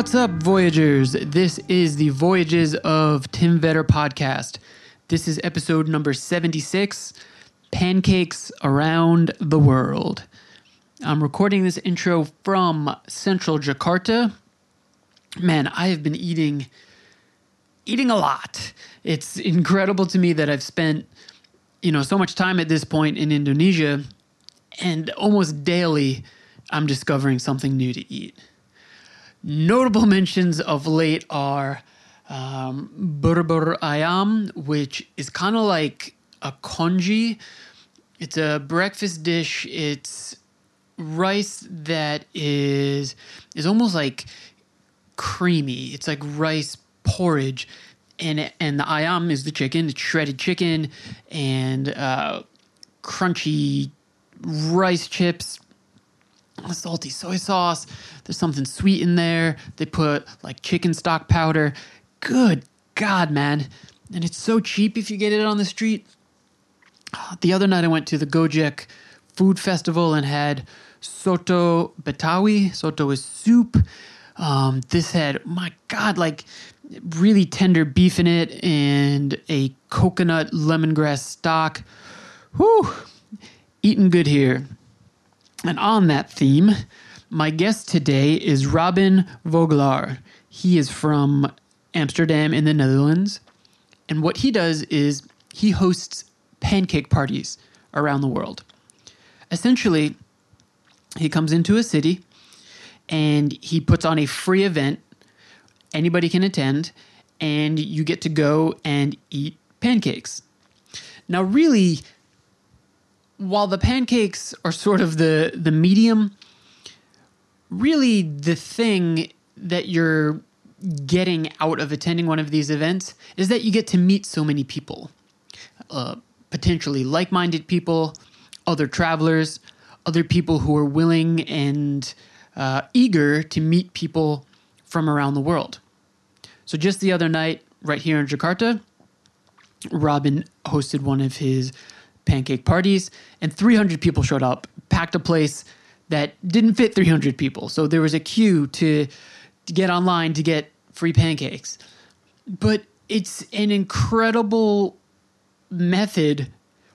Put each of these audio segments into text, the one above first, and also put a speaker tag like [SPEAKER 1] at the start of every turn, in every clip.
[SPEAKER 1] What's up, Voyagers? This is the Voyages of Tim Vetter podcast. This is episode number 76 Pancakes Around the World. I'm recording this intro from central Jakarta. Man, I have been eating eating a lot. It's incredible to me that I've spent you know so much time at this point in Indonesia and almost daily I'm discovering something new to eat. Notable mentions of late are um, bubur ayam, which is kind of like a congee. It's a breakfast dish. It's rice that is is almost like creamy. It's like rice porridge, and and the ayam is the chicken. It's shredded chicken and uh, crunchy rice chips, salty soy sauce. There's something sweet in there. They put like chicken stock powder. Good God, man! And it's so cheap if you get it on the street. The other night I went to the Gojek Food Festival and had soto betawi. Soto is soup. Um, this had, my God, like really tender beef in it and a coconut lemongrass stock. Whew, eating good here. And on that theme, my guest today is Robin Vogelaar. He is from Amsterdam in the Netherlands. And what he does is he hosts pancake parties around the world. Essentially, he comes into a city and he puts on a free event. Anybody can attend, and you get to go and eat pancakes. Now, really, while the pancakes are sort of the the medium, really the thing that you're getting out of attending one of these events is that you get to meet so many people, uh, potentially like-minded people, other travelers, other people who are willing and uh, eager to meet people from around the world. So just the other night, right here in Jakarta, Robin hosted one of his pancake parties, and 300 people showed up, packed a place that didn't fit 300 people. So there was a queue to, to get online to get free pancakes. But it's an incredible method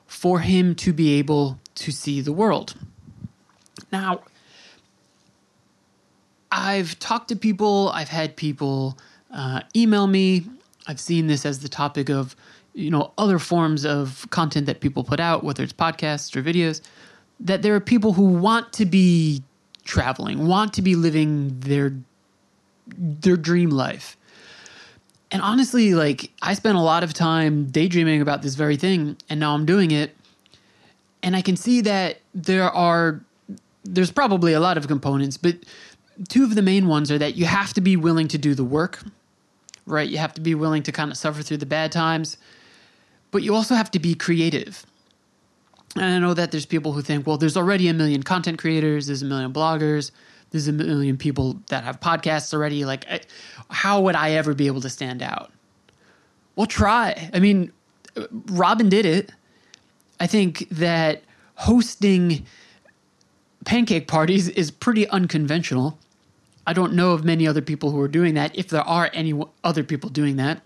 [SPEAKER 1] for him to be able to see the world. Now, I've talked to people, I've had people uh, email me. I've seen this as the topic of, you know, other forms of content that people put out, whether it's podcasts or videos, that there are people who want to be traveling, want to be living their their dream life. And honestly, like I spent a lot of time daydreaming about this very thing, and now I'm doing it. And I can see that there are there's probably a lot of components, but two of the main ones are that you have to be willing to do the work, right? You have to be willing to kind of suffer through the bad times, but you also have to be creative. And I know that there's people who think, well, there's already a million content creators, there's a million bloggers, there's a million people that have podcasts already. Like, how would I ever be able to stand out? Well, try. I mean, Robin did it. I think that hosting pancake parties is pretty unconventional. I don't know of many other people who are doing that, if there are any other people doing that.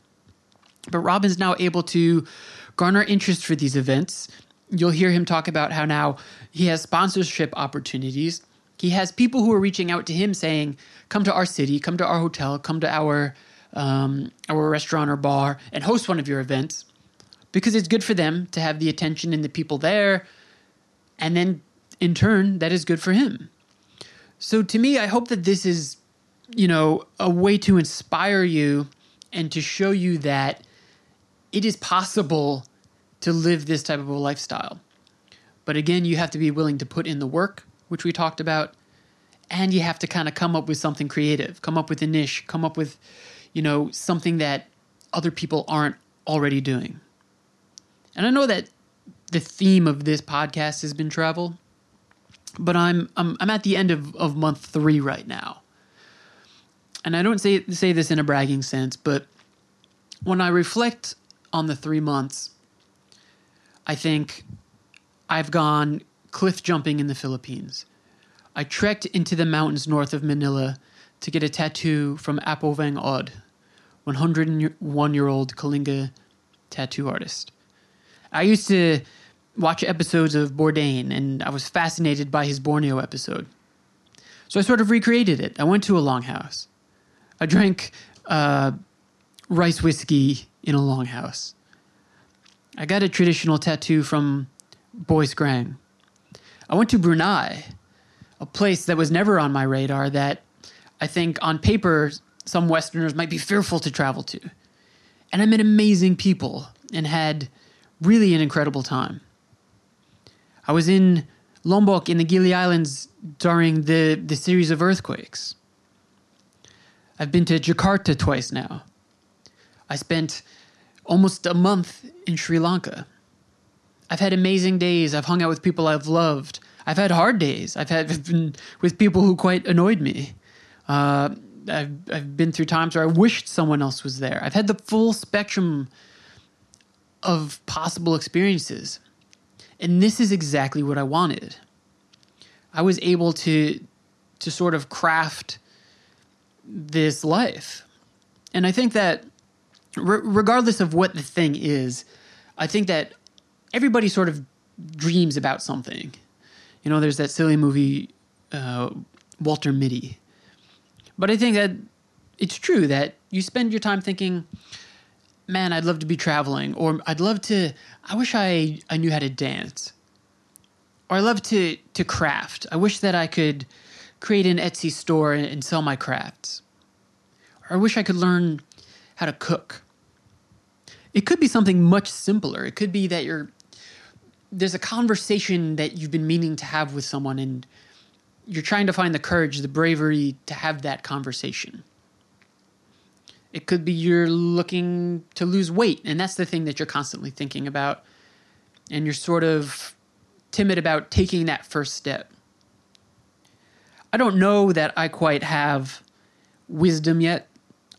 [SPEAKER 1] But Robin's now able to garner interest for these events. You'll hear him talk about how now he has sponsorship opportunities. He has people who are reaching out to him saying, "Come to our city, come to our hotel, come to our um, our restaurant or bar, and host one of your events," because it's good for them to have the attention and the people there, and then in turn, that is good for him. So to me, I hope that this is, you know, a way to inspire you and to show you that it is possible to live this type of a lifestyle. But again, you have to be willing to put in the work, which we talked about, and you have to kind of come up with something creative, come up with a niche, come up with, you know, something that other people aren't already doing. And I know that the theme of this podcast has been travel, but I'm I'm I'm at the end of, of month three right now. And I don't say say this in a bragging sense, but when I reflect on the three months, I think I've gone cliff jumping in the Philippines. I trekked into the mountains north of Manila to get a tattoo from Apo Whang-Od, 101 year old Kalinga tattoo artist. I used to watch episodes of Bourdain, and I was fascinated by his Borneo episode. So I sort of recreated it. I went to a longhouse. I drank uh, rice whiskey in a longhouse. I got a traditional tattoo from Boy Scrang. I went to Brunei, a place that was never on my radar that I think on paper some Westerners might be fearful to travel to. And I met amazing people and had really an incredible time. I was in Lombok in the Gili Islands during the, the series of earthquakes. I've been to Jakarta twice now. I spent almost a month in Sri Lanka. I've had amazing days. I've hung out with people I've loved. I've had hard days. I've had I've been with people who quite annoyed me. Uh, I've I've been through times where I wished someone else was there. I've had the full spectrum of possible experiences, and this is exactly what I wanted. I was able to to sort of craft this life, and I think that re- regardless of what the thing is, I think that everybody sort of dreams about something. You know, there's that silly movie, uh, Walter Mitty. But I think that it's true that you spend your time thinking, man, I'd love to be traveling, or I'd love to, I wish I, I knew how to dance. Or I love to, to craft. I wish that I could create an Etsy store and, and sell my crafts. Or I wish I could learn how to cook. It could be something much simpler. It could be that you're there's a conversation that you've been meaning to have with someone and you're trying to find the courage, the bravery to have that conversation. It could be you're looking to lose weight and that's the thing that you're constantly thinking about and you're sort of timid about taking that first step. I don't know that I quite have wisdom yet.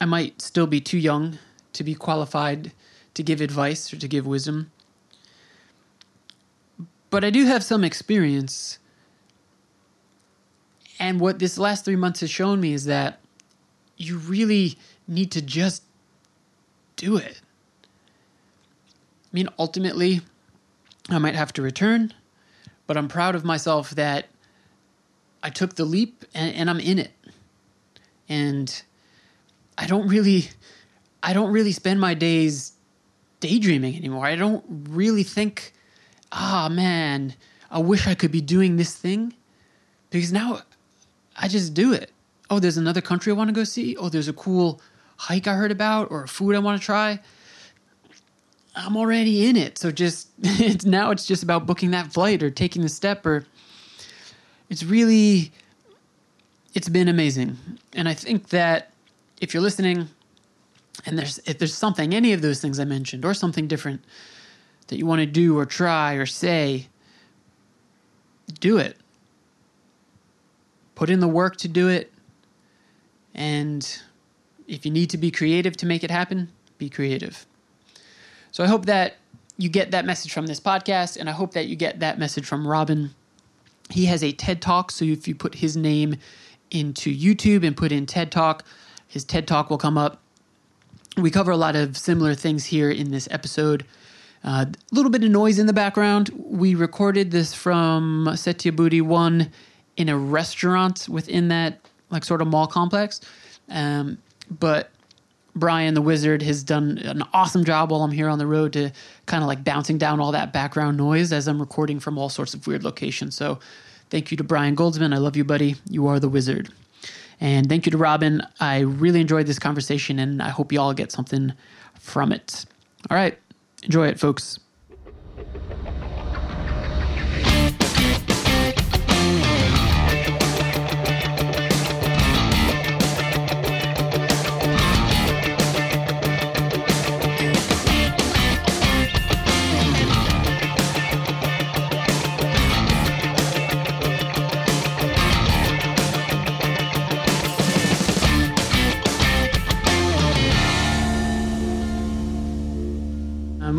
[SPEAKER 1] I might still be too young to be qualified to give advice or to give wisdom. But I do have some experience. And what this last three months has shown me is that you really need to just do it. I mean, ultimately, I might have to return, but I'm proud of myself that I took the leap and, and I'm in it. And I don't really I don't really spend my days daydreaming anymore. I don't really think, ah, oh, man, I wish I could be doing this thing. Because now I just do it. Oh, there's another country I want to go see. Oh, there's a cool hike I heard about or a food I want to try. I'm already in it. So just it's now it's just about booking that flight or taking the step or it's really it's been amazing. And I think that if you're listening and there's if there's something any of those things i mentioned or something different that you want to do or try or say do it. Put in the work to do it and if you need to be creative to make it happen be creative. So i hope that you get that message from this podcast and i hope that you get that message from robin. He has a ted talk so if you put his name into youtube and put in ted talk his ted talk will come up we cover a lot of similar things here in this episode. A uh, little bit of noise in the background. We recorded this from Setia 1 in a restaurant within that like sort of mall complex. Um, but Brian the Wizard has done an awesome job while I'm here on the road to kind of like bouncing down all that background noise as I'm recording from all sorts of weird locations. So thank you to Brian Goldsman. I love you, buddy. You are the wizard. And thank you to Robin. I really enjoyed this conversation and I hope you all get something from it. All right. Enjoy it, folks.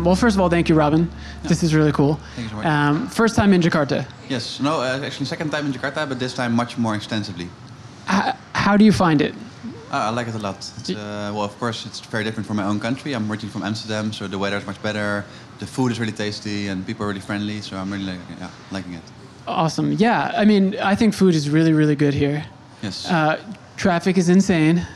[SPEAKER 1] Well, first of all, thank you, Robin. This is really cool.
[SPEAKER 2] Thank you so much.
[SPEAKER 1] Um, first time in Jakarta.
[SPEAKER 2] Yes, no, uh, actually second time in Jakarta, but this time much more extensively.
[SPEAKER 1] How do you find it?
[SPEAKER 2] Uh, I like it a lot. Uh, well, of course, it's very different from my own country. I'm originally from Amsterdam, so the weather is much better. The food is really tasty, and people are really friendly. So I'm really like, yeah, liking it.
[SPEAKER 1] Awesome. Yeah, I mean, I think food is really, really good here.
[SPEAKER 2] Yes,
[SPEAKER 1] Uh, traffic is insane.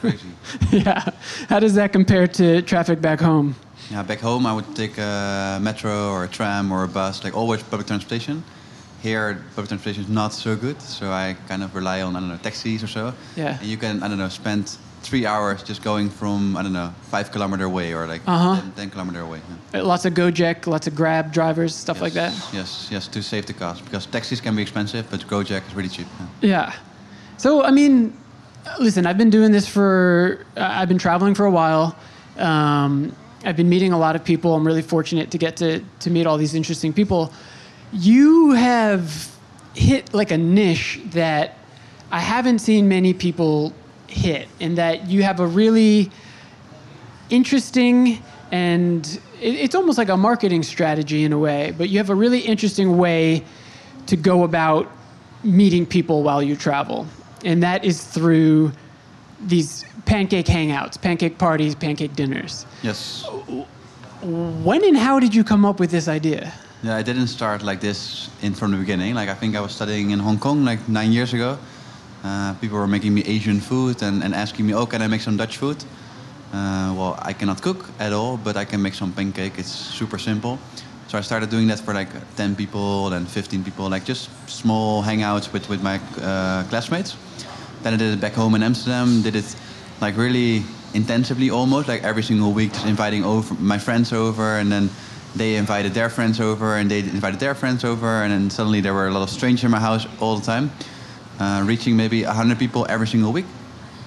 [SPEAKER 2] crazy.
[SPEAKER 1] yeah. How does that compare to traffic back home?
[SPEAKER 2] Yeah, back home I would take a metro or a tram or a bus, like always public transportation. Here, public transportation is not so good, so I kind of rely on I don't know taxis or so.
[SPEAKER 1] Yeah.
[SPEAKER 2] And you can I don't know spend three hours just going from I don't know five kilometer away or like
[SPEAKER 1] Uh-huh.
[SPEAKER 2] 10, 10 kilometer away. yeah.
[SPEAKER 1] Uh, Lots of Gojek, lots of Grab drivers, stuff like that.
[SPEAKER 2] Yes, Yes, yes, to save the cost because taxis can be expensive, but Gojek is really cheap. yeah.
[SPEAKER 1] Yeah. So, I mean, listen, I've been doing this for, uh, I've been traveling for a while. Um, I've been meeting a lot of people. I'm really fortunate to get to, to meet all these interesting people. You have hit like a niche that I haven't seen many people hit, in that you have a really interesting and it, it's almost like a marketing strategy in a way, but you have a really interesting way to go about meeting people while you travel. And that is through these pancake hangouts, pancake parties, pancake dinners.
[SPEAKER 2] Yes.
[SPEAKER 1] When and how did you come up with this idea?
[SPEAKER 2] Yeah, I didn't start like this in from the beginning. Like I think I was studying in Hong Kong like nine years ago. Uh, people were making me Asian food and, and asking me, "Oh, can I make some Dutch food?" Uh, well, I cannot cook at all, but I can make some pancake. It's super simple. So I started doing that for like 10 people, then 15 people, like just small hangouts with, with my uh, classmates. Then I did it back home in Amsterdam, did it like really intensively almost, like every single week, just inviting over my friends over, and then they invited their friends over, and they invited their friends over, and then suddenly there were a lot of strangers in my house all the time, uh, reaching maybe 100 people every single week.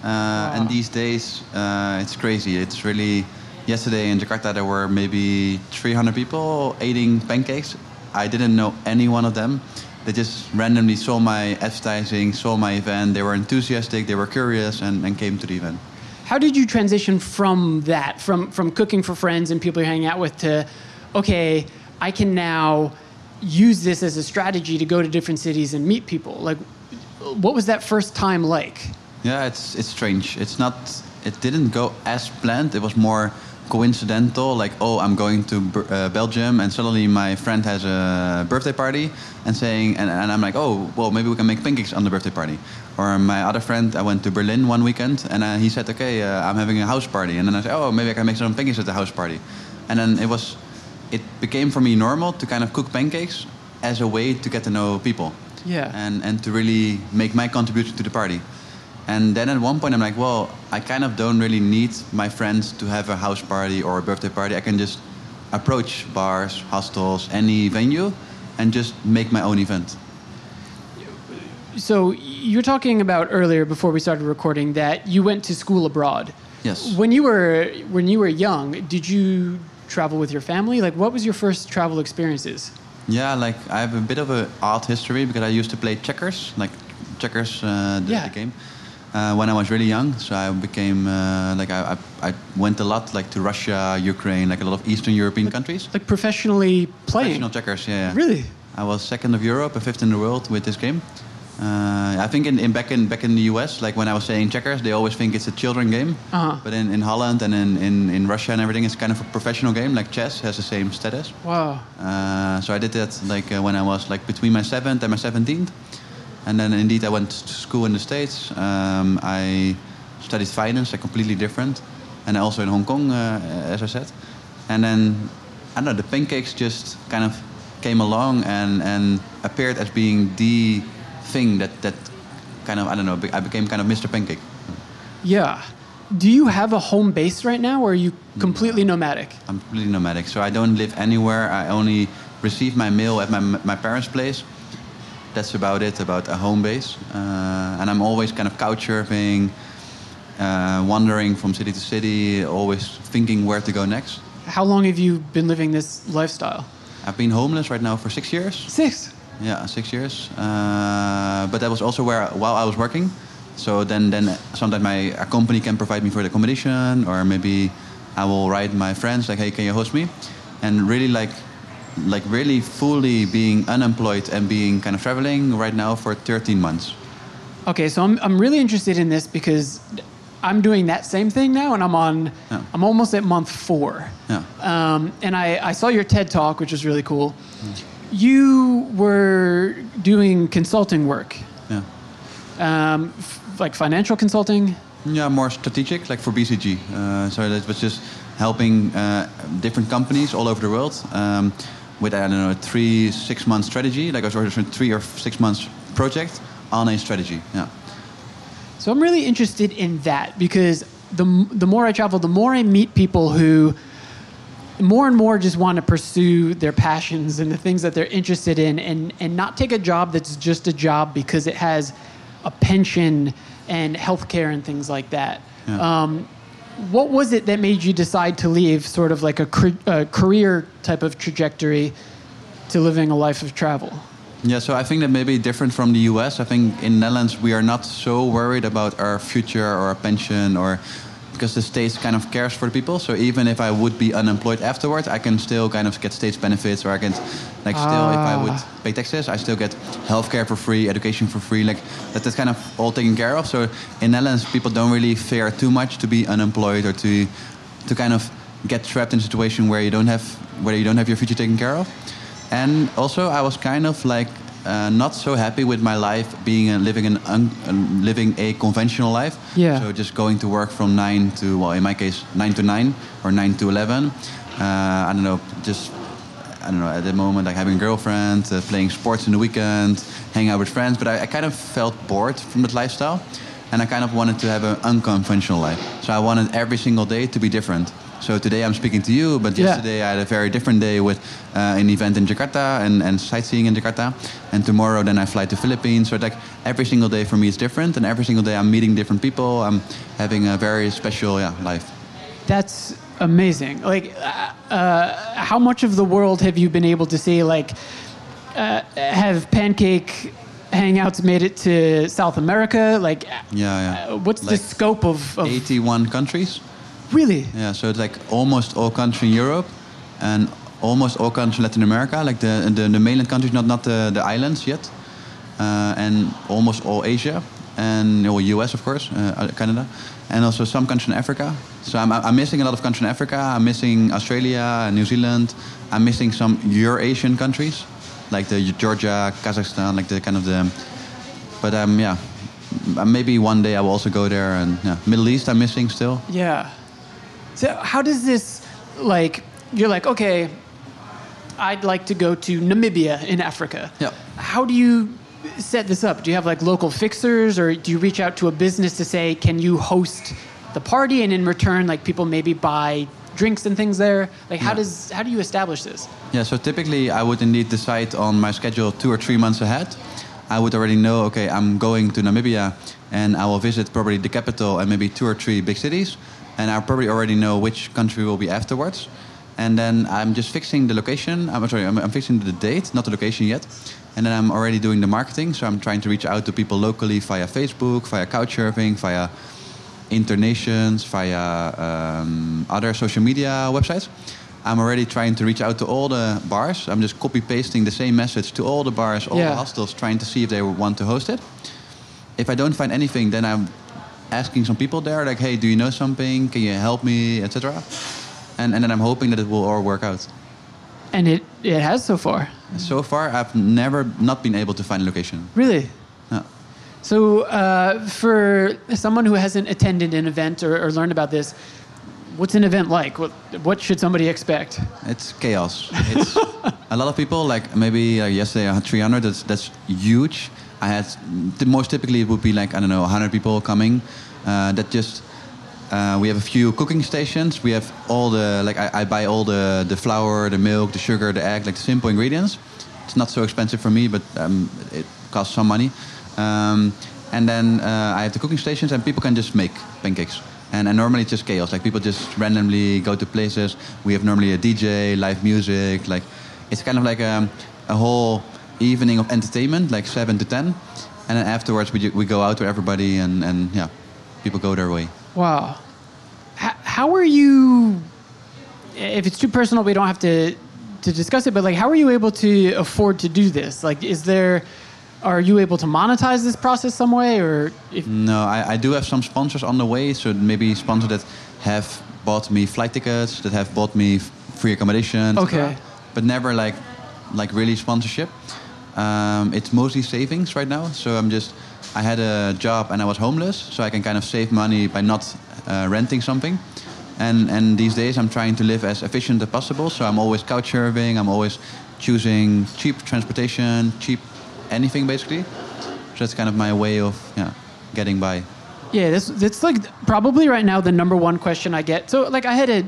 [SPEAKER 2] Uh, And these days, uh, it's crazy. It's really. Yesterday in Jakarta, there were maybe 300 people eating pancakes. I didn't know any one of them. They just randomly saw my advertising, saw my event. They were enthusiastic, they were curious, and, and came to the event.
[SPEAKER 1] How did you transition from that, from, from cooking for friends and people you're hanging out with, to, okay, I can now use this as a strategy to go to different cities and meet people? Like, what was that first time like?
[SPEAKER 2] Yeah, it's it's strange. It's not. It didn't go as planned. It was more coincidental. Like, oh, I'm going to uh, Belgium, and suddenly my friend has a birthday party, and saying, and, and I'm like, oh, well, maybe we can make pancakes on the birthday party. Or my other friend, I went to Berlin one weekend, and uh, he said, okay, uh, I'm having a house party, and then I said, oh, maybe I can make some pancakes at the house party, and then it was, it became for me normal to kind of cook pancakes as a way to get to know people.
[SPEAKER 1] Yeah.
[SPEAKER 2] And and to really make my contribution to the party. And then at one point, I'm like, well, I kind of don't really need my friends to have a house party or a birthday party. I can just approach bars, hostels, any venue, and just make my own event.
[SPEAKER 1] So you were talking about earlier before we started recording that you went to school abroad.
[SPEAKER 2] Yes.
[SPEAKER 1] When you were when you were young, did you travel with your family? Like, what was your first travel experiences?
[SPEAKER 2] Yeah, like I have a bit of a odd history because I used to play checkers, like checkers, uh, the,
[SPEAKER 1] Yeah.
[SPEAKER 2] the game, uh, when I was really young. So I became uh, like I, I, I went a lot like to Russia, Ukraine, like a lot of Eastern European countries.
[SPEAKER 1] Like professionally playing?
[SPEAKER 2] Professional checkers, yeah. yeah.
[SPEAKER 1] Really?
[SPEAKER 2] I was second of Europe and fifth in the world with this game. Uh, I think in, in back in back in the US, like when I was saying checkers, they always think it's a children game.
[SPEAKER 1] Uh-huh.
[SPEAKER 2] But in, in Holland and in, in, in Russia and everything, it's kind of a professional game. Like chess has the same status.
[SPEAKER 1] Wow.
[SPEAKER 2] Uh, so I did that like uh, when I was like between my seventh and my seventeenth, and then indeed I went to school in the states. Um, I studied finance, like completely different, and also in Hong Kong, uh, as I said. And then I don't know, the pancakes just kind of came along and and appeared as being the thing that that kind of I don't know. I became kind of Mr. Pancake.
[SPEAKER 1] Yeah. Do you have a home base right now, or are you completely nomadic?
[SPEAKER 2] I'm completely nomadic, so I don't live anywhere. I only receive my mail at my my parents' place. That's about it, about a home base. Uh, and I'm always kind of couch surfing, uh, wandering from city to city, always thinking where to go next.
[SPEAKER 1] How long have you been living this lifestyle?
[SPEAKER 2] I've been homeless right now for six years.
[SPEAKER 1] Six.
[SPEAKER 2] Yeah, six years. Uh, but that was also where while I was working. So then, then sometimes my a company can provide me for the accommodation, or maybe I will write my friends like, "Hey, can you host me?" And really like like really fully being unemployed and being kind of traveling right now for 13 months.
[SPEAKER 1] Okay, so I'm, I'm really interested in this because I'm doing that same thing now, and I'm on.
[SPEAKER 2] Yeah.
[SPEAKER 1] I'm almost at month four.
[SPEAKER 2] Yeah.
[SPEAKER 1] Um, and I, I saw your TED talk, which was really cool. You were doing consulting work,
[SPEAKER 2] Yeah.
[SPEAKER 1] um, f- like financial consulting.
[SPEAKER 2] Yeah, more strategic, like for BCG. Uh, so that was just helping uh, different companies all over the world um, with I don't know three six month strategy, like a sort of three or six months project on a strategy. Yeah.
[SPEAKER 1] So I'm really interested in that because the the more I travel, the more I meet people who more and more just want to pursue their passions and the things that they're interested in and and not take a job that's just a job because it has a pension and healthcare and things like that.
[SPEAKER 2] Yeah.
[SPEAKER 1] Um, what was it that made you decide to leave sort of like a, a career type of trajectory to living a life of travel?
[SPEAKER 2] Yeah, so I think that may be different from the US. I think in the Netherlands we are not so worried about our future or our pension or because the state kind of cares for the people. So even if I would be unemployed afterwards, I can still kind of get state benefits or I can like still if I would
[SPEAKER 1] Ah.
[SPEAKER 2] pay taxes, I still get healthcare for free, education for free. Like that is kind of all taken care of. So in Netherlands people don't really fear too much to be unemployed or to to kind of get trapped in a situation where you don't have where you don't have your future taken care of. And also, I was kind of like uh, not so happy with my life being a, living an un, living a conventional life.
[SPEAKER 1] Yeah.
[SPEAKER 2] So just going to work from nine to well, in my case, nine to nine or nine to eleven. Uh, I don't know, just I don't know. At the moment, like having a girlfriend, uh, playing sports in the weekend, hanging out with friends. But I, I kind of felt bored from that lifestyle, and I kind of wanted to have an unconventional life. So I wanted every single day to be different. So today I'm speaking to you, but
[SPEAKER 1] Yeah.
[SPEAKER 2] yesterday I had a very different day with uh, an event in Jakarta and, and sightseeing in Jakarta. And tomorrow then I fly to Philippines. So like every single day for me is different, and every single day I'm meeting different people. I'm having a very special yeah life.
[SPEAKER 1] That's amazing. Like, uh, uh, how much of the world have you been able to see? Like, uh, have pancake hangouts made it to South America? Like,
[SPEAKER 2] Yeah, yeah.
[SPEAKER 1] uh, what's the scope of, of
[SPEAKER 2] 81 countries.
[SPEAKER 1] Really?
[SPEAKER 2] Yeah, so it's like almost all countries in Europe and almost all countries in Latin America, like the the, the mainland countries, not not the, the islands yet, uh, and almost all Asia and well, US of course, uh, Canada, and also some countries in Africa. So I'm I'm missing a lot of countries in Africa. I'm missing Australia, New Zealand. I'm missing some Eurasian countries, like the Georgia, Kazakhstan, like the kind of the. But um, yeah, maybe one day I will also go there, and yeah, Middle East I'm missing still.
[SPEAKER 1] Yeah. So how does this like? You're like, okay, I'd like to go to Namibia in Africa.
[SPEAKER 2] Yeah.
[SPEAKER 1] How do you set this up? Do you have like local fixers, or do you reach out to a business to say, can you host the party, and in return, like people maybe buy drinks and things there? Like, how
[SPEAKER 2] Yeah.
[SPEAKER 1] does how do you establish this?
[SPEAKER 2] Yeah, so typically I would indeed decide on my schedule two or three months ahead. I would already know, okay, I'm going to Namibia and I will visit probably the capital and maybe two or three big cities. And I probably already know which country will be afterwards. And then I'm just fixing the location. I'm sorry, I'm, I'm fixing the date, not the location yet. And then I'm already doing the marketing. So I'm trying to reach out to people locally via Facebook, via Couchsurfing, via Internations, via um, other social media websites. I'm already trying to reach out to all the bars. I'm just copy pasting the same message to all the bars, all
[SPEAKER 1] Yeah.
[SPEAKER 2] the hostels, trying to see if they want to host it. If I don't find anything, then I'm asking some people there, like, "Hey, do you know something? Can you help me, etc." And and then I'm hoping that it will all work out.
[SPEAKER 1] And it it has so far.
[SPEAKER 2] So far, I've never not been able to find a location.
[SPEAKER 1] Really.
[SPEAKER 2] No.
[SPEAKER 1] So, uh, for someone who hasn't attended an event or, or learned about this, what's an event like? What, what should somebody expect?
[SPEAKER 2] It's chaos. It's a lot of people. Like maybe uh, yesterday I had 300. That's that's huge. I had most typically it would be like I don't know 100 people coming. Uh, that just uh, we have a few cooking stations. We have all the like I, I buy all the the flour, the milk, the sugar, the egg, like the simple ingredients. It's not so expensive for me, but um, it costs some money. Um, and then uh, I have the cooking stations, and people can just make pancakes. And, and normally it's just chaos. Like people just randomly go to places. We have normally a DJ, live music. Like it's kind of like a, a whole evening of entertainment, like seven to ten. And then afterwards we, we go out to everybody, and, and yeah, people go their way.
[SPEAKER 1] Wow. H- how are you? If it's too personal, we don't have to to discuss it, but like, how are you able to afford to do this? Like, is there, are you able to monetize this process some way, or if
[SPEAKER 2] No, I, I do have some sponsors on the way. So maybe sponsors that have bought me flight tickets, that have bought me free accommodation.
[SPEAKER 1] Okay.
[SPEAKER 2] But never like like really sponsorship. Um, it's mostly savings right now. So I'm just I had a job and I was homeless, so I can kind of save money by not uh, renting something. And and these days I'm trying to live as efficient as possible. So I'm always couch surfing. I'm always choosing cheap transportation, cheap anything basically. So that's kind of my way of yeah getting by.
[SPEAKER 1] Yeah, this that's like probably right now the number one question I get. So like I had a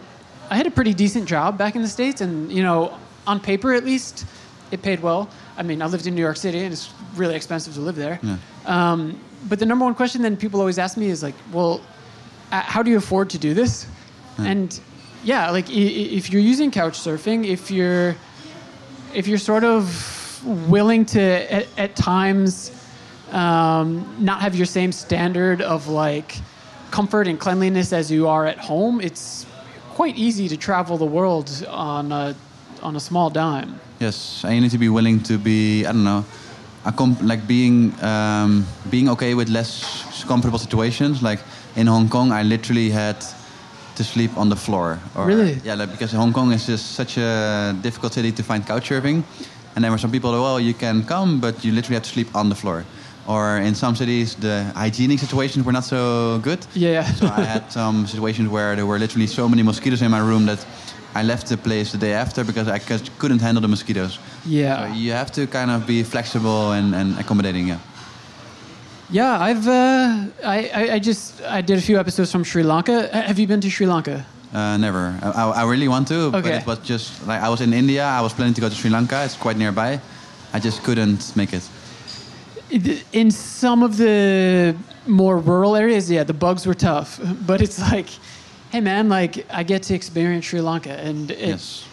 [SPEAKER 1] I had a pretty decent job back in the states, and you know on paper at least it paid well. I mean I lived in New York City, and it's really expensive to live there.
[SPEAKER 2] Yeah.
[SPEAKER 1] Um, but the number one question then people always ask me is like, well, uh, how do you afford to do this? And yeah, like i- if you're using couch surfing, if you're if you're sort of willing to at, at times um, not have your same standard of like comfort and cleanliness as you are at home, it's quite easy to travel the world on a on a small dime.
[SPEAKER 2] Yes, and you need to be willing to be I don't know, like being um, being okay with less comfortable situations. Like in Hong Kong, I literally had to sleep on the floor. Or,
[SPEAKER 1] Really?
[SPEAKER 2] Yeah, like, because Hong Kong is just such a difficult city to find couch surfing. And there were some people, well, you can come, but you literally have to sleep on the floor. Or in some cities, the hygienic situations were not so good.
[SPEAKER 1] Yeah.
[SPEAKER 2] So I had some situations where there were literally so many mosquitoes in my room that I left the place the day after because I couldn't handle the mosquitoes.
[SPEAKER 1] Yeah.
[SPEAKER 2] So you have to kind of be flexible and, and accommodating, yeah.
[SPEAKER 1] Yeah, I've uh, I, I I just I did a few episodes from Sri Lanka. Have you been to Sri Lanka?
[SPEAKER 2] Uh, never. I, I, I really want to, but it was just like I was in India. I was planning to go to Sri Lanka. It's quite nearby. I just couldn't make it.
[SPEAKER 1] In some of the more rural areas, yeah, the bugs were tough. But it's like, hey man, like I get to experience Sri Lanka, and it,
[SPEAKER 2] Yes.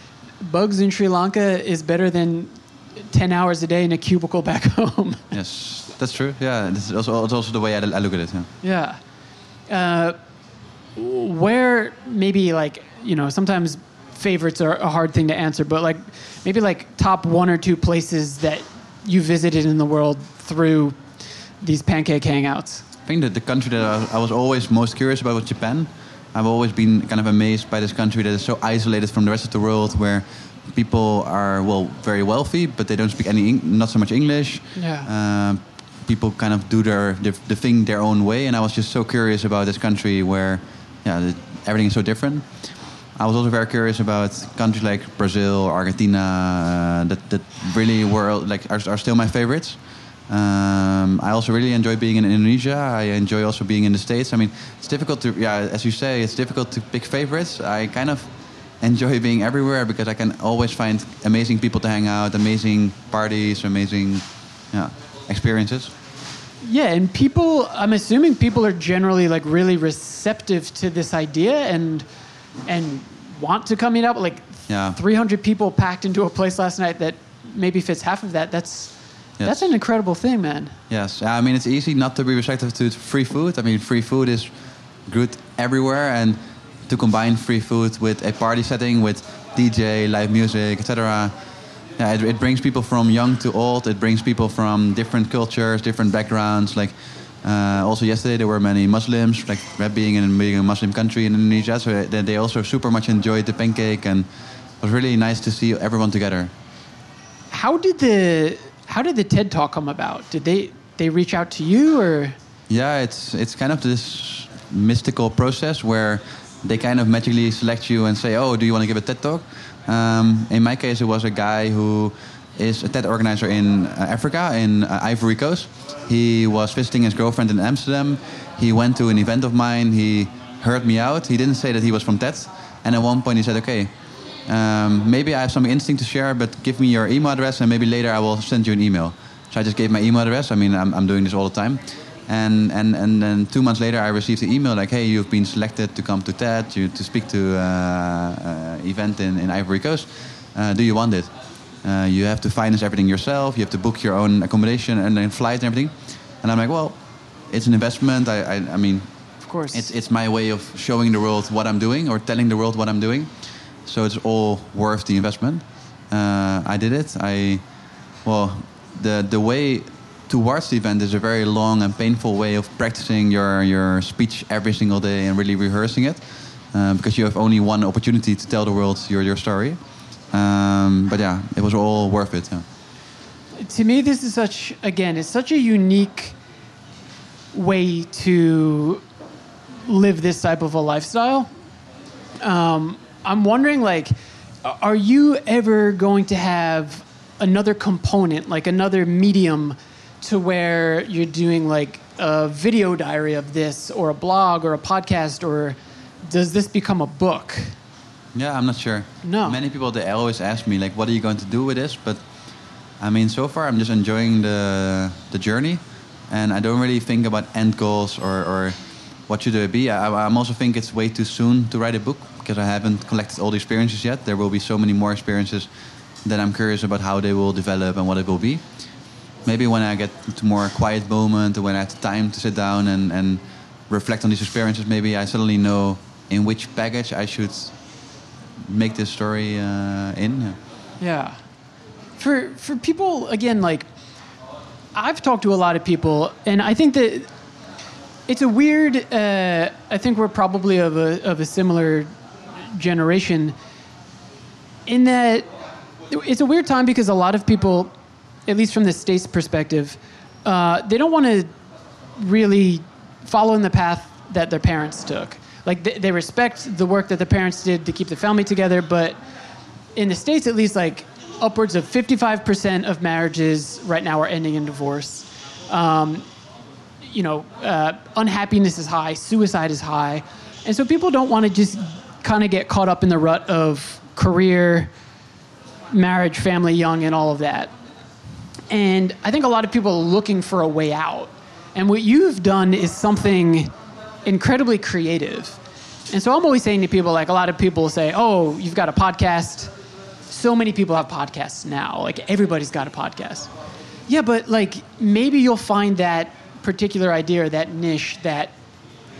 [SPEAKER 1] bugs in Sri Lanka is better than ten hours a day in a cubicle back home.
[SPEAKER 2] Yes, that's true. Yeah, this is also, it's also the way I, I look at it. Yeah.
[SPEAKER 1] Yeah. Uh, where maybe like you know sometimes favorites are a hard thing to answer, but like maybe like top one or two places that you visited in the world through these pancake hangouts.
[SPEAKER 2] I think that the country that I, I was always most curious about was Japan. I've always been kind of amazed by this country that is so isolated from the rest of the world, where people are well very wealthy, but they don't speak any not so much English.
[SPEAKER 1] Yeah.
[SPEAKER 2] Um, people kind of do their, their the thing their own way, and I was just so curious about this country where, yeah, the, everything is so different. I was also very curious about countries like Brazil, Argentina, uh, that that really were like are, are still my favorites. Um, I also really enjoy being in Indonesia. I enjoy also being in the States. I mean, it's difficult to, yeah, as you say, it's difficult to pick favorites. I kind of enjoy being everywhere because I can always find amazing people to hang out, amazing parties, amazing yeah, experiences.
[SPEAKER 1] Yeah, and people, I'm assuming people are generally like really receptive to this idea and and want to come meet up. Like
[SPEAKER 2] Yeah.
[SPEAKER 1] 300 people packed into a place last night that maybe fits half of that. That's
[SPEAKER 2] Yes.
[SPEAKER 1] that's an incredible thing, man.
[SPEAKER 2] Yes, I mean it's easy not to be receptive to free food. I mean, free food is good everywhere, and to combine free food with a party setting with DJ, live music, etc. Yeah, it, it brings people from young to old. It brings people from different cultures, different backgrounds. Like uh, also yesterday, there were many Muslims. Like being in being a Muslim country in Indonesia, so they, they also super much enjoyed the pancake, and it was really nice to see everyone together.
[SPEAKER 1] How did the how did the TED Talk come about? Did they they reach out to you or
[SPEAKER 2] Yeah, it's it's kind of this mystical process where they kind of magically select you and say, "Oh, do you want to give a TED talk?" Um, in my case, it was a guy who is a TED organizer in uh, Africa, in uh, Ivory Coast. He was visiting his girlfriend in Amsterdam. He went to an event of mine. He heard me out. He didn't say that he was from TED, and at one point he said, "Okay." Um, maybe I have some instinct to share, but give me your email address, and maybe later I will send you an email. So I just gave my email address. I mean, I'm, I'm doing this all the time. And, and, and then two months later, I received an email like, hey, you've been selected to come to TED, you, to speak to uh, uh, event in, in Ivory Coast. Uh, do you want it? Uh, you have to finance everything yourself. You have to book your own accommodation and then flight and everything. And I'm like, well, it's an investment. I, I, I mean,
[SPEAKER 1] of course
[SPEAKER 2] it's, it's my way of showing the world what I'm doing or telling the world what I'm doing. So it's all worth the investment. uh, I did it. I, well, the the way towards the event is a very long and painful way of practicing your your speech every single day and really rehearsing it, uh, because you have only one opportunity to tell the world your your story. Um, but yeah, it was all worth it. Yeah.
[SPEAKER 1] to me this is such again it's such a unique way to live this type of a lifestyle um, i'm wondering like are you ever going to have another component like another medium to where you're doing like a video diary of this or a blog or a podcast or does this become a book
[SPEAKER 2] Yeah, I'm not sure.
[SPEAKER 1] No.
[SPEAKER 2] Many people they always ask me like, "What are you going to do with this?" But I mean, so far I'm just enjoying the the journey, and I don't really think about end goals or, or what should it be. I, I'm also think it's way too soon to write a book because I haven't collected all the experiences yet. There will be so many more experiences that I'm curious about how they will develop and what it will be. Maybe when I get to more quiet moment, when I have time to sit down and, and reflect on these experiences, maybe I suddenly know in which package I should make this story uh, in.
[SPEAKER 1] Yeah. For for people again like I've talked to a lot of people and I think that it's a weird uh, I think we're probably of a of a similar generation in that it's a weird time because a lot of people at least from the state's perspective uh, they don't want to really follow in the path that their parents took. Like they, they respect the work that the parents did to keep the family together, but in the states, at least, like upwards of 55% of marriages right now are ending in divorce. Um, you know, uh, unhappiness is high, suicide is high, and so people don't want to just kind of get caught up in the rut of career, marriage, family, young, and all of that. And I think a lot of people are looking for a way out. And what you've done is something incredibly creative. And so I'm always saying to people, like a lot of people say, oh, you've got a podcast. So many people have podcasts now. Like everybody's got a podcast. Yeah, but like maybe you'll find that particular idea or that niche that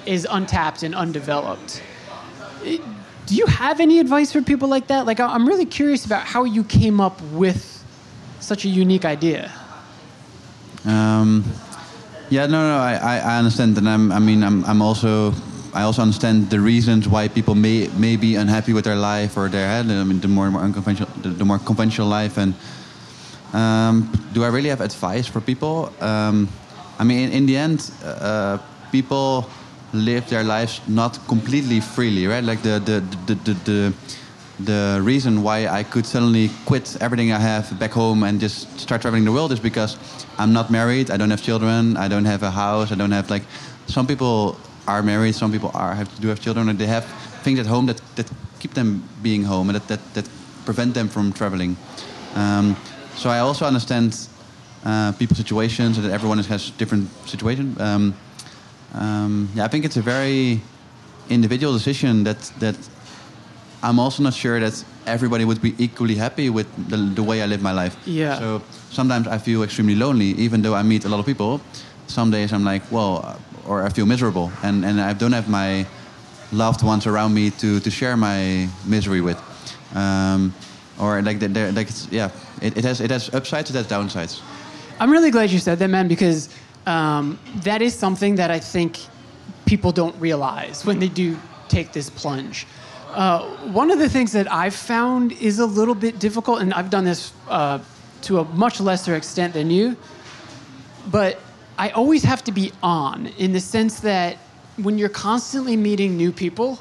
[SPEAKER 1] is untapped and undeveloped. Do you have any advice for people like that? Like, I'm really curious about how you came up with such a unique idea.
[SPEAKER 2] Um, yeah, no, no, I, I, understand, and I'm, I mean, I'm, I'm also, I also understand the reasons why people may, may be unhappy with their life or their, head, I mean, the more, more unconventional, the, the more conventional life. And um, do I really have advice for people? Um, I mean, in, in the end, uh, people live their lives not completely freely, right? Like the, the, the, the, the the reason why I could suddenly quit everything I have back home and just start traveling the world is because I'm not married, I don't have children, I don't have a house, I don't have like some people are married, some people are have do have children and they have things at home that, that keep them being home and that, that, that prevent them from traveling. Um, so I also understand uh, people's situations and that everyone has different situation. Um, um, yeah, I think it's a very individual decision that that I'm also not sure that everybody would be equally happy with the, the way I live my life.
[SPEAKER 1] Yeah.
[SPEAKER 2] So sometimes I feel extremely lonely, even though I meet a lot of people. Some days I'm like, well, or I feel miserable, and, and I don't have my loved ones around me to, to share my misery with. Um, or like, they're- they're- like it's, yeah, it, it has it has upsides, it has downsides.
[SPEAKER 1] I'm really glad you said that, man, because um, that is something that I think people don't realize when they do take this plunge. Uh, one of the things that I've found is a little bit difficult, and I've done this uh, to a much lesser extent than you, but I always have to be on in the sense that when you're constantly meeting new people,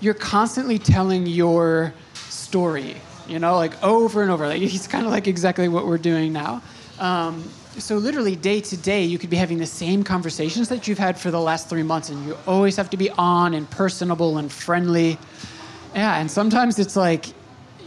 [SPEAKER 1] you're constantly telling your story, you know, like over and over. Like it's kind of like exactly what we're doing now. Um, so literally day to day, you could be having the same conversations that you've had for the last three months, and you always have to be on and personable and friendly. Yeah, and sometimes it's like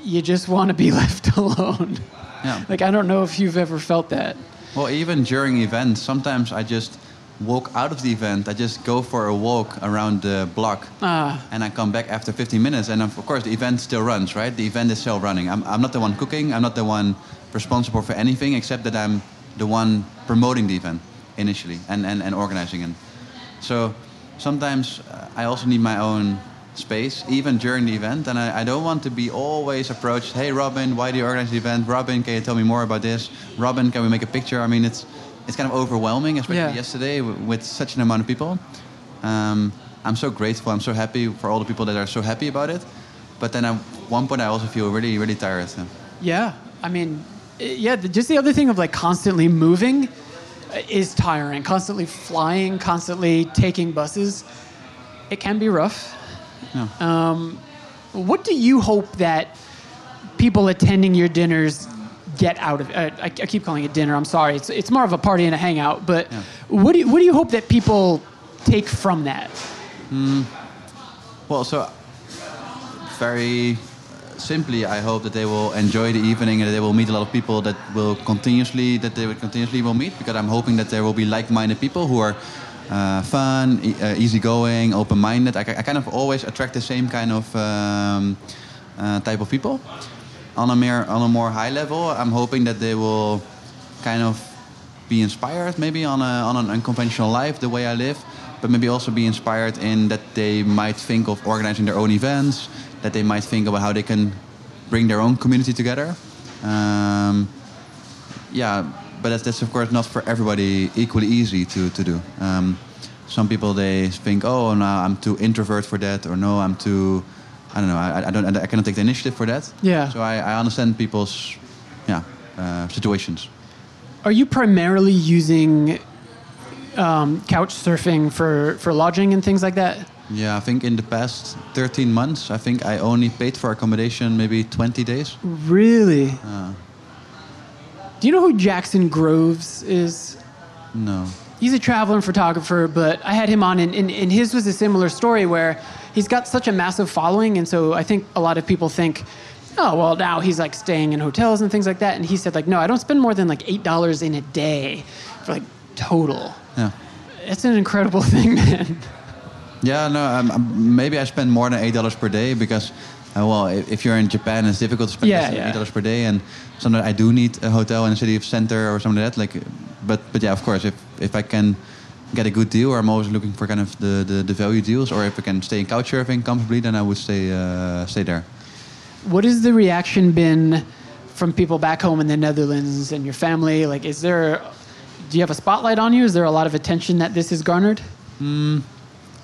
[SPEAKER 1] you just want to be left alone.
[SPEAKER 2] Yeah.
[SPEAKER 1] Like I don't know if you've ever felt that.
[SPEAKER 2] Well, even during events, sometimes I just walk out of the event. I just go for a walk around the block,
[SPEAKER 1] Ah.
[SPEAKER 2] and I come back after 15 minutes. And of course, the event still runs, right? The event is still running. I'm, I'm not the one cooking. I'm not the one responsible for anything, except that I'm the one promoting the event initially and, and, and organizing it. So sometimes uh, I also need my own space, even during the event. And I, I don't want to be always approached, hey, Robin, why do you organize the event? Robin, can you tell me more about this? Robin, can we make a picture? I mean, it's, it's kind of overwhelming, especially
[SPEAKER 1] Yeah.
[SPEAKER 2] yesterday w- with such an amount of people. Um, I'm so grateful. I'm so happy for all the people that are so happy about it. But then at one point, I also feel really, really tired. So.
[SPEAKER 1] Yeah, I mean, yeah, the, just the other thing of like constantly moving is tiring. Constantly flying, constantly taking buses, it can be rough.
[SPEAKER 2] Yeah.
[SPEAKER 1] Um, what do you hope that people attending your dinners get out of? Uh, I, I keep calling it dinner. I'm sorry. It's it's more of a party and a hangout. But
[SPEAKER 2] Yeah.
[SPEAKER 1] what do you, what do you hope that people take from that?
[SPEAKER 2] Well, so very simply, I hope that they will enjoy the evening and they will meet a lot of people that will continuously that they will continuously will meet because I'm hoping that there will be like-minded people who are uh, fun, e- uh, easygoing, open-minded. I, I kind of always attract the same kind of um, uh, type of people. On a more on a more high level, I'm hoping that they will kind of be inspired maybe on, a, on an unconventional life, the way I live, but maybe also be inspired in that they might think of organizing their own events, that they might think about how they can bring their own community together. Um, yeah, but that's, that's of course not for everybody equally easy to, to do. Um, some people they think, oh, no, I'm too introvert for that, or no, I'm too, I don't know, I, I don't, I cannot take the initiative for that.
[SPEAKER 1] Yeah.
[SPEAKER 2] So I, I understand people's, yeah, uh, situations.
[SPEAKER 1] Are you primarily using um, couch surfing for, for lodging and things like that?
[SPEAKER 2] Yeah, I think in the past 13 months, I think I only paid for accommodation maybe 20 days.
[SPEAKER 1] Really?
[SPEAKER 2] Uh,
[SPEAKER 1] Do you know who Jackson Groves is?
[SPEAKER 2] no.
[SPEAKER 1] He's a traveler and photographer, but I had him on, and, and, and his was a similar story where he's got such a massive following, and so I think a lot of people think, oh, well, now he's like staying in hotels and things like that. And he said, like, no, I don't spend more than like $8 in a day for like total.
[SPEAKER 2] Yeah.
[SPEAKER 1] It's an incredible thing, man.
[SPEAKER 2] Yeah, no, um, um, maybe I spend more than $8 per day because, uh, well, if, you're in Japan, it's difficult to spend
[SPEAKER 1] Yeah,
[SPEAKER 2] less than
[SPEAKER 1] yeah.
[SPEAKER 2] $8 per day. And sometimes I do need a hotel in the city of center or something like that. Like, but, but yeah, of course, if, if I can get a good deal, or I'm always looking for kind of the, the, the value deals, or if I can stay in couch surfing comfortably, then I would stay, uh, stay there.
[SPEAKER 1] What has the reaction been from people back home in the Netherlands and your family? Like, is there, do you have a spotlight on you? Is there a lot of attention that this has garnered?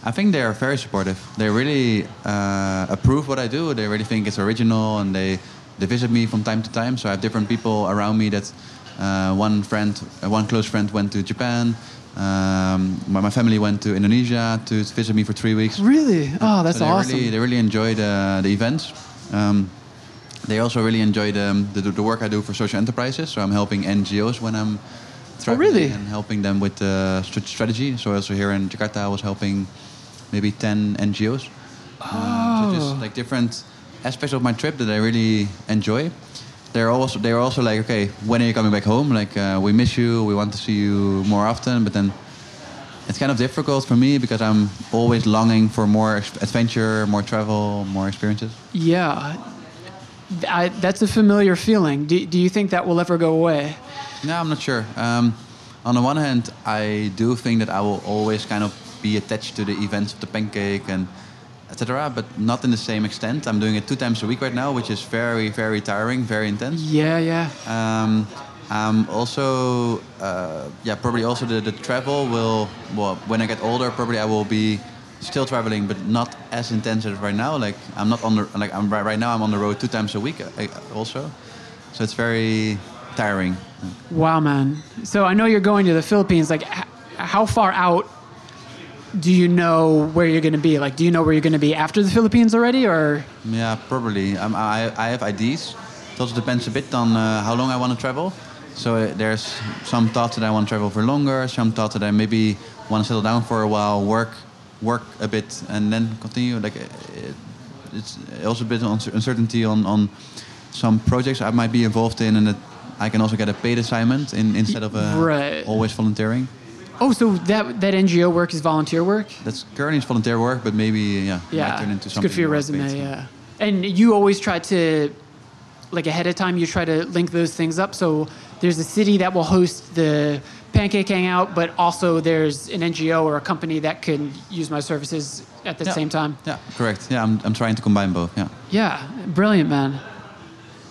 [SPEAKER 2] I think they are very supportive. They really uh, approve what I do. They really think it's original, and they they visit me from time to time. So I have different people around me. That uh, one friend, uh, one close friend, went to Japan. Um, my, my family went to Indonesia to visit me for three weeks.
[SPEAKER 1] Really? Oh, that's
[SPEAKER 2] so they
[SPEAKER 1] awesome.
[SPEAKER 2] Really, they really enjoy the the events. Um, they also really enjoy the, the the work I do for social enterprises. So I'm helping NGOs when I'm
[SPEAKER 1] Oh, really?
[SPEAKER 2] and helping them with the strat- strategy. So also here in Jakarta, I was helping maybe 10 NGOs. Uh, so
[SPEAKER 1] Oh.
[SPEAKER 2] just like different aspects of my trip that I really enjoy. They're also they're also like, okay, when are you coming back home? Like uh, we miss you, we want to see you more often. But then it's kind of difficult for me because I'm always longing for more adventure, more travel, more experiences.
[SPEAKER 1] Yeah. I, that's a familiar feeling. Do, do you think that will ever go away?
[SPEAKER 2] No, I'm not sure. Um, on the one hand, I do think that I will always kind of be attached to the events of the pancake and etc. But not in the same extent. I'm doing it two times a week right now, which is very, very tiring, very intense.
[SPEAKER 1] Yeah, yeah.
[SPEAKER 2] Um, um, also, uh, yeah, probably also the, the travel will. Well, when I get older, probably I will be still traveling, but not as intense as right now. Like I'm not on the like I'm right, right now. I'm on the road two times a week uh, also, so it's very tiring.
[SPEAKER 1] Wow, man. So I know you're going to the Philippines. Like, how far out do you know where you're going to be? Like, do you know where you're going to be after the Philippines already, or?
[SPEAKER 2] Yeah, probably. Um, I, I have ideas. It also depends a bit on uh, how long I want to travel. So uh, there's some thoughts that I want to travel for longer. Some thoughts that I maybe want to settle down for a while, work, work a bit, and then continue. Like uh, it's also a bit of uncertainty on, on some projects I might be involved in, and that I can also get a paid assignment in, instead of uh,
[SPEAKER 1] Right.
[SPEAKER 2] always volunteering.
[SPEAKER 1] Oh, so that that NGO work is volunteer work?
[SPEAKER 2] That's currently it's volunteer work, but maybe yeah,
[SPEAKER 1] Yeah,
[SPEAKER 2] might turn into something
[SPEAKER 1] good for your resume.
[SPEAKER 2] paid.
[SPEAKER 1] Yeah, and you always try to, like ahead of time, you try to link those things up so there's a city that will host the pancake hangout, but also there's an NGO or a company that can use my services at the
[SPEAKER 2] Yeah.
[SPEAKER 1] same time.
[SPEAKER 2] Yeah, correct. Yeah, I'm, I'm trying to combine both. Yeah.
[SPEAKER 1] Yeah, brilliant, man.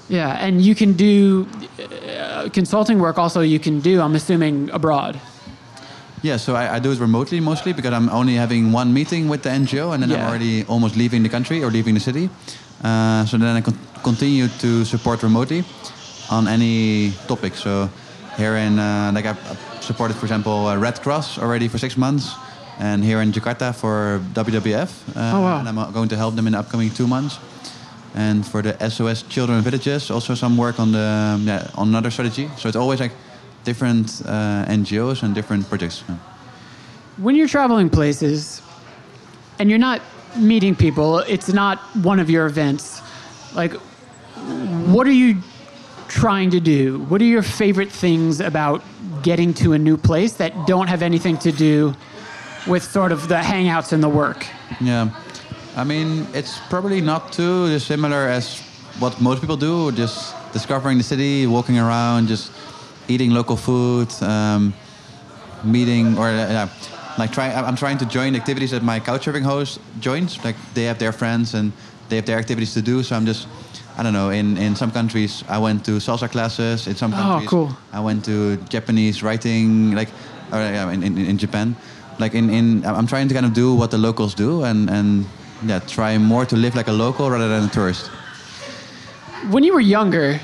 [SPEAKER 1] Yeah, and you can do uh, consulting work. Also, you can do. I'm assuming abroad.
[SPEAKER 2] Yeah, so I, I do it remotely mostly because I'm only having one meeting with the NGO and then
[SPEAKER 1] Yeah.
[SPEAKER 2] I'm already almost leaving the country or leaving the city. Uh, so then I con- continue to support remotely on any topic. So here in, uh, like I've supported, for example, uh, Red Cross already for six months. And here in Jakarta for WWF. Uh,
[SPEAKER 1] Oh, wow.
[SPEAKER 2] And I'm uh, going to help them in the upcoming two months. And for the SOS Children Villages, also some work on the yeah, on another strategy. So it's always like different uh, NGOs and different projects.
[SPEAKER 1] When you're traveling places and you're not meeting people, it's not one of your events. Like, what are you trying to do? What are your favorite things about getting to a new place that don't have anything to do with sort of the hangouts and the work?
[SPEAKER 2] Yeah, I mean it's probably not too dissimilar as what most people do. Just discovering the city, walking around, just eating local food, um, meeting or uh, like try. I'm trying to join activities that my couchsurfing host joins. Like they have their friends and they have their activities to do. So I'm just. I don't know. In, in some countries, I went to salsa classes. In some
[SPEAKER 1] Oh,
[SPEAKER 2] countries,
[SPEAKER 1] cool.
[SPEAKER 2] I went to Japanese writing, like, or, yeah, in, in, in Japan. Like in, in, I'm trying to kind of do what the locals do, and and yeah, try more to live like a local rather than a tourist.
[SPEAKER 1] When you were younger,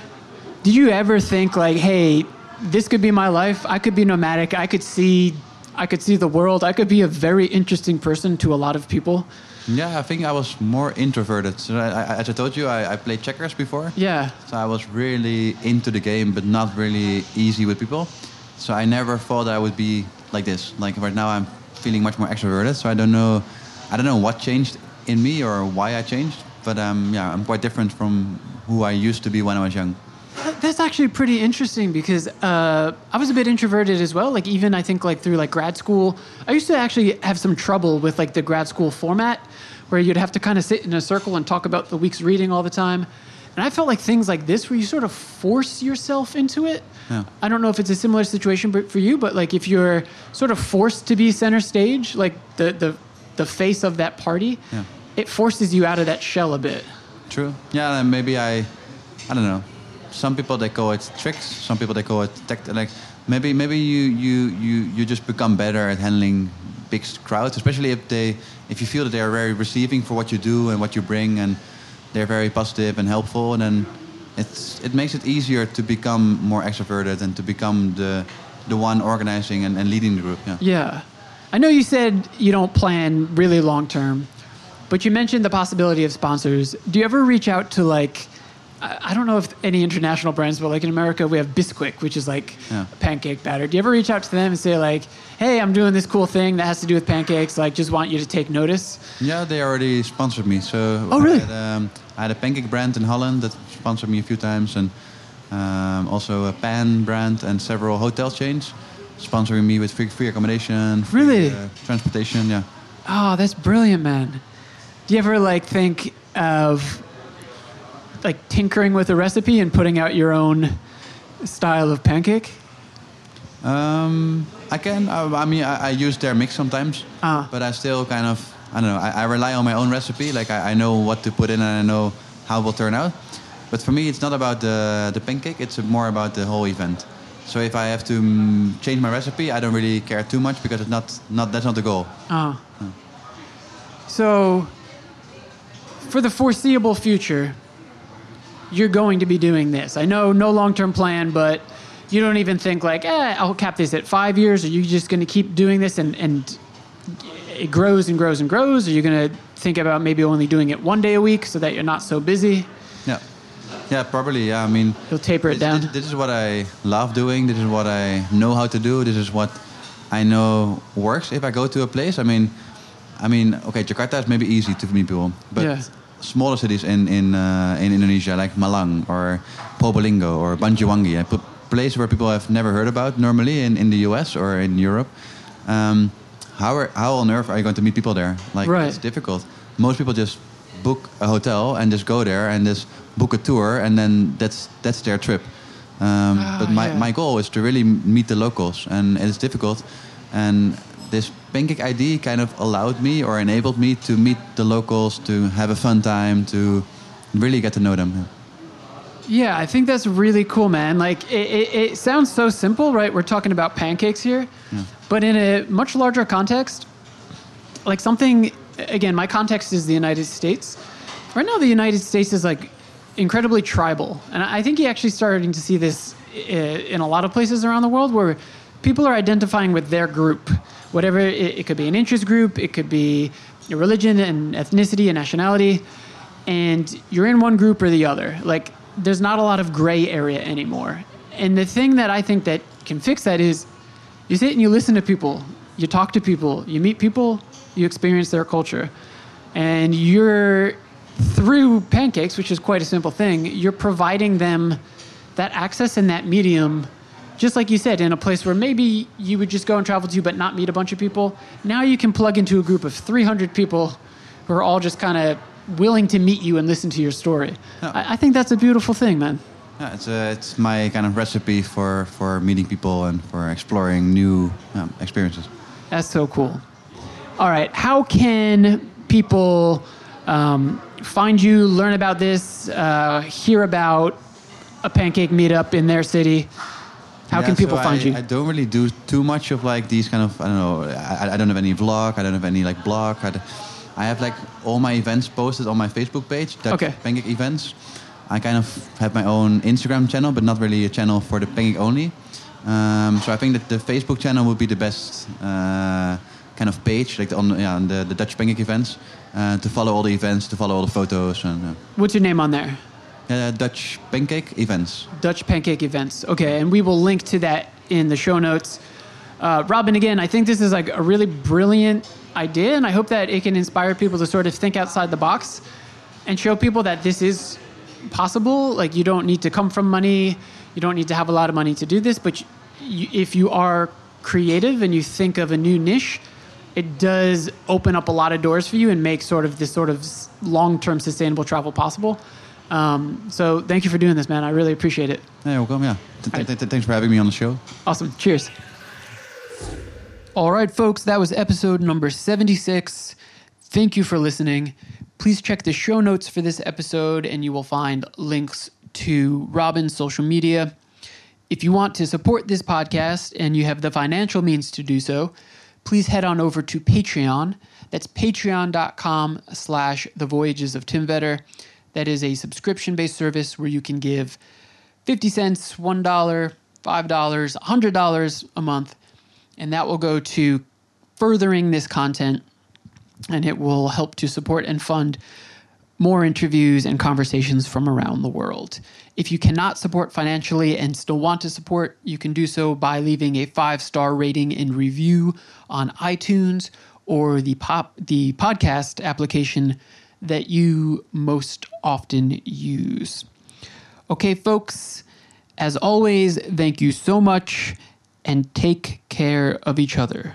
[SPEAKER 1] did you ever think like, "Hey, this could be my life. I could be nomadic. I could see, I could see the world. I could be a very interesting person to a lot of people."
[SPEAKER 2] Yeah, I think I was more introverted. So I, I, as I told you, I, I played checkers before.
[SPEAKER 1] Yeah.
[SPEAKER 2] So I was really into the game, but not really easy with people. So I never thought I would be like this. Like right now, I'm feeling much more extroverted. So I don't know, I don't know what changed in me or why I changed. But um, yeah, I'm quite different from who I used to be when I was young.
[SPEAKER 1] That's actually pretty interesting because uh, I was a bit introverted as well. Like even I think like through like grad school, I used to actually have some trouble with like the grad school format, where you'd have to kind of sit in a circle and talk about the week's reading all the time. And I felt like things like this, where you sort of force yourself into it.
[SPEAKER 2] Yeah.
[SPEAKER 1] I don't know if it's a similar situation for you, but like if you're sort of forced to be center stage, like the the, the face of that party,
[SPEAKER 2] Yeah.
[SPEAKER 1] it forces you out of that shell a bit.
[SPEAKER 2] True. Yeah, and maybe I, I don't know. Some people they call it tricks. Some people they call it tech. Like maybe maybe you you you you just become better at handling big crowds, especially if they if you feel that they are very receiving for what you do and what you bring, and they're very positive and helpful, and then it's it makes it easier to become more extroverted and to become the the one organizing and, and leading the group. Yeah.
[SPEAKER 1] Yeah. I know you said you don't plan really long term, but you mentioned the possibility of sponsors. Do you ever reach out to like, I don't know if any international brands, but like in America, we have Bisquick, which is like
[SPEAKER 2] Yeah.
[SPEAKER 1] pancake batter. Do you ever reach out to them and say like, hey, I'm doing this cool thing that has to do with pancakes. Like, just want you to take notice?
[SPEAKER 2] Yeah, they already sponsored me. So
[SPEAKER 1] Oh, really?
[SPEAKER 2] I had, um, I had a pancake brand in Holland that sponsored me a few times, and um, also a pan brand and several hotel chains sponsoring me with free, free accommodation, free,
[SPEAKER 1] Really?
[SPEAKER 2] uh, transportation. Yeah.
[SPEAKER 1] Oh, that's brilliant, man. Do you ever like think of like tinkering with a recipe and putting out your own style of pancake?
[SPEAKER 2] Um, I can. I, I mean, I, I use their mix sometimes,
[SPEAKER 1] Ah.
[SPEAKER 2] but I still kind of. I don't know. I, I rely on my own recipe. Like I, I know what to put in and I know how it will turn out. But for me, it's not about the the pancake. It's more about the whole event. So if I have to mm, change my recipe, I don't really care too much because it's not not that's not the goal.
[SPEAKER 1] Oh. So, for the foreseeable future, you're going to be doing this. I know no long term plan, but you don't even think like, eh, I'll cap this at five years. Are you just going to keep doing this and, and it grows and grows and grows? Are you going to think about maybe only doing it one day a week so that you're not so busy?
[SPEAKER 2] Yeah. Yeah, probably. Yeah, I mean,
[SPEAKER 1] You'll taper it
[SPEAKER 2] this,
[SPEAKER 1] down.
[SPEAKER 2] This, this is what I love doing. This is what I know how to do. This is what I know works. If I go to a place, I mean, I mean, okay, Jakarta is maybe easy to meet people, but
[SPEAKER 1] Yeah.
[SPEAKER 2] Smaller cities in in uh, in Indonesia like Malang or Probolinggo or Banyuwangi, a p- place where people have never heard about normally in, in the US or in Europe. Um, how are, how on earth are you going to meet people there? Like
[SPEAKER 1] Right.
[SPEAKER 2] it's difficult. Most people just book a hotel and just go there and just book a tour and then that's that's their trip. Um,
[SPEAKER 1] Ah,
[SPEAKER 2] but my,
[SPEAKER 1] yeah.
[SPEAKER 2] my goal is to really meet the locals, and it's difficult. And this pancake ID kind of allowed me or enabled me to meet the locals, to have a fun time, to really get to know them.
[SPEAKER 1] Yeah, I think that's really cool, man. Like, it, it, it sounds so simple, right? We're talking about pancakes here, but in a much larger context, like something, again, my context is the United States. Right now, the United States is like incredibly tribal. And I I think you're actually starting to see this eh, in a lot of places around the world where people are identifying with their group. Whatever, it, it could be an interest group, it could be religion and ethnicity and nationality and you're in one group or the other. Like there's not a lot of gray area anymore. And the thing that I think that can fix that is you sit and you listen to people, you talk to people, you meet people, you experience their culture. And you're through pancakes, which is quite a simple thing, you're providing them that access and that medium just like you said, in a place where maybe you would just go and travel to, but not meet a bunch of people. Now you can plug into a group of 300 people who are all just kind of willing to meet you and listen to your story. I, I think that's a beautiful thing, man.
[SPEAKER 2] Yeah, it's, a, it's my kind of recipe for, for meeting people and for exploring new um, experiences.
[SPEAKER 1] That's so cool. All right, how can people um, find you, learn about this, uh, hear about a pancake meetup in their city? How
[SPEAKER 2] Yeah,
[SPEAKER 1] can people
[SPEAKER 2] so
[SPEAKER 1] find
[SPEAKER 2] I,
[SPEAKER 1] you?
[SPEAKER 2] I don't really do too much of like these kind of I don't know. I, I don't have any vlog. I don't have any like blog. I have like all my events posted on my Facebook page. Dutch
[SPEAKER 1] Okay.
[SPEAKER 2] Pancake events. I kind of have my own Instagram channel, but not really a channel for the pancake only. Um, so I think that the Facebook channel would be the best uh, kind of page, like on, yeah, on the, the Dutch pancake events, uh, to follow all the events, to follow all the photos, and uh,
[SPEAKER 1] What's your name on there?
[SPEAKER 2] Uh, Dutch pancake events.
[SPEAKER 1] Dutch Pancake Events. Okay, and we will link to that in the show notes. Uh, Robin, again, I think this is like a really brilliant idea, and I hope that it can inspire people to sort of think outside the box and show people that this is possible. Like, you don't need to come from money, you don't need to have a lot of money to do this, but you, if you are creative and you think of a new niche, it does open up a lot of doors for you and make sort of this sort of long-term sustainable travel possible. Um, so thank you for doing this, man. I really appreciate it.
[SPEAKER 2] Yeah, welcome. Yeah, Th- th- th- thanks for having me on the show.
[SPEAKER 1] Awesome. Cheers. All right, folks, that was episode number 76. Thank you for listening. Please check the show notes for this episode, and you will find links to Robin's social media. If you want to support this podcast and you have the financial means to do so, please head on over to Patreon. That's patreon.com slash the voyages of Tim Vetter. That is a subscription-based service where you can give 50 cents, $1, $5, $100 a month, and that will go to furthering this content and it will help to support and fund more interviews and conversations from around the world. If you cannot support financially and still want to support, you can do so by leaving a five star rating and review on iTunes or the pop the podcast application that you most often use. Okay, folks, as always, thank you so much and take care of each other.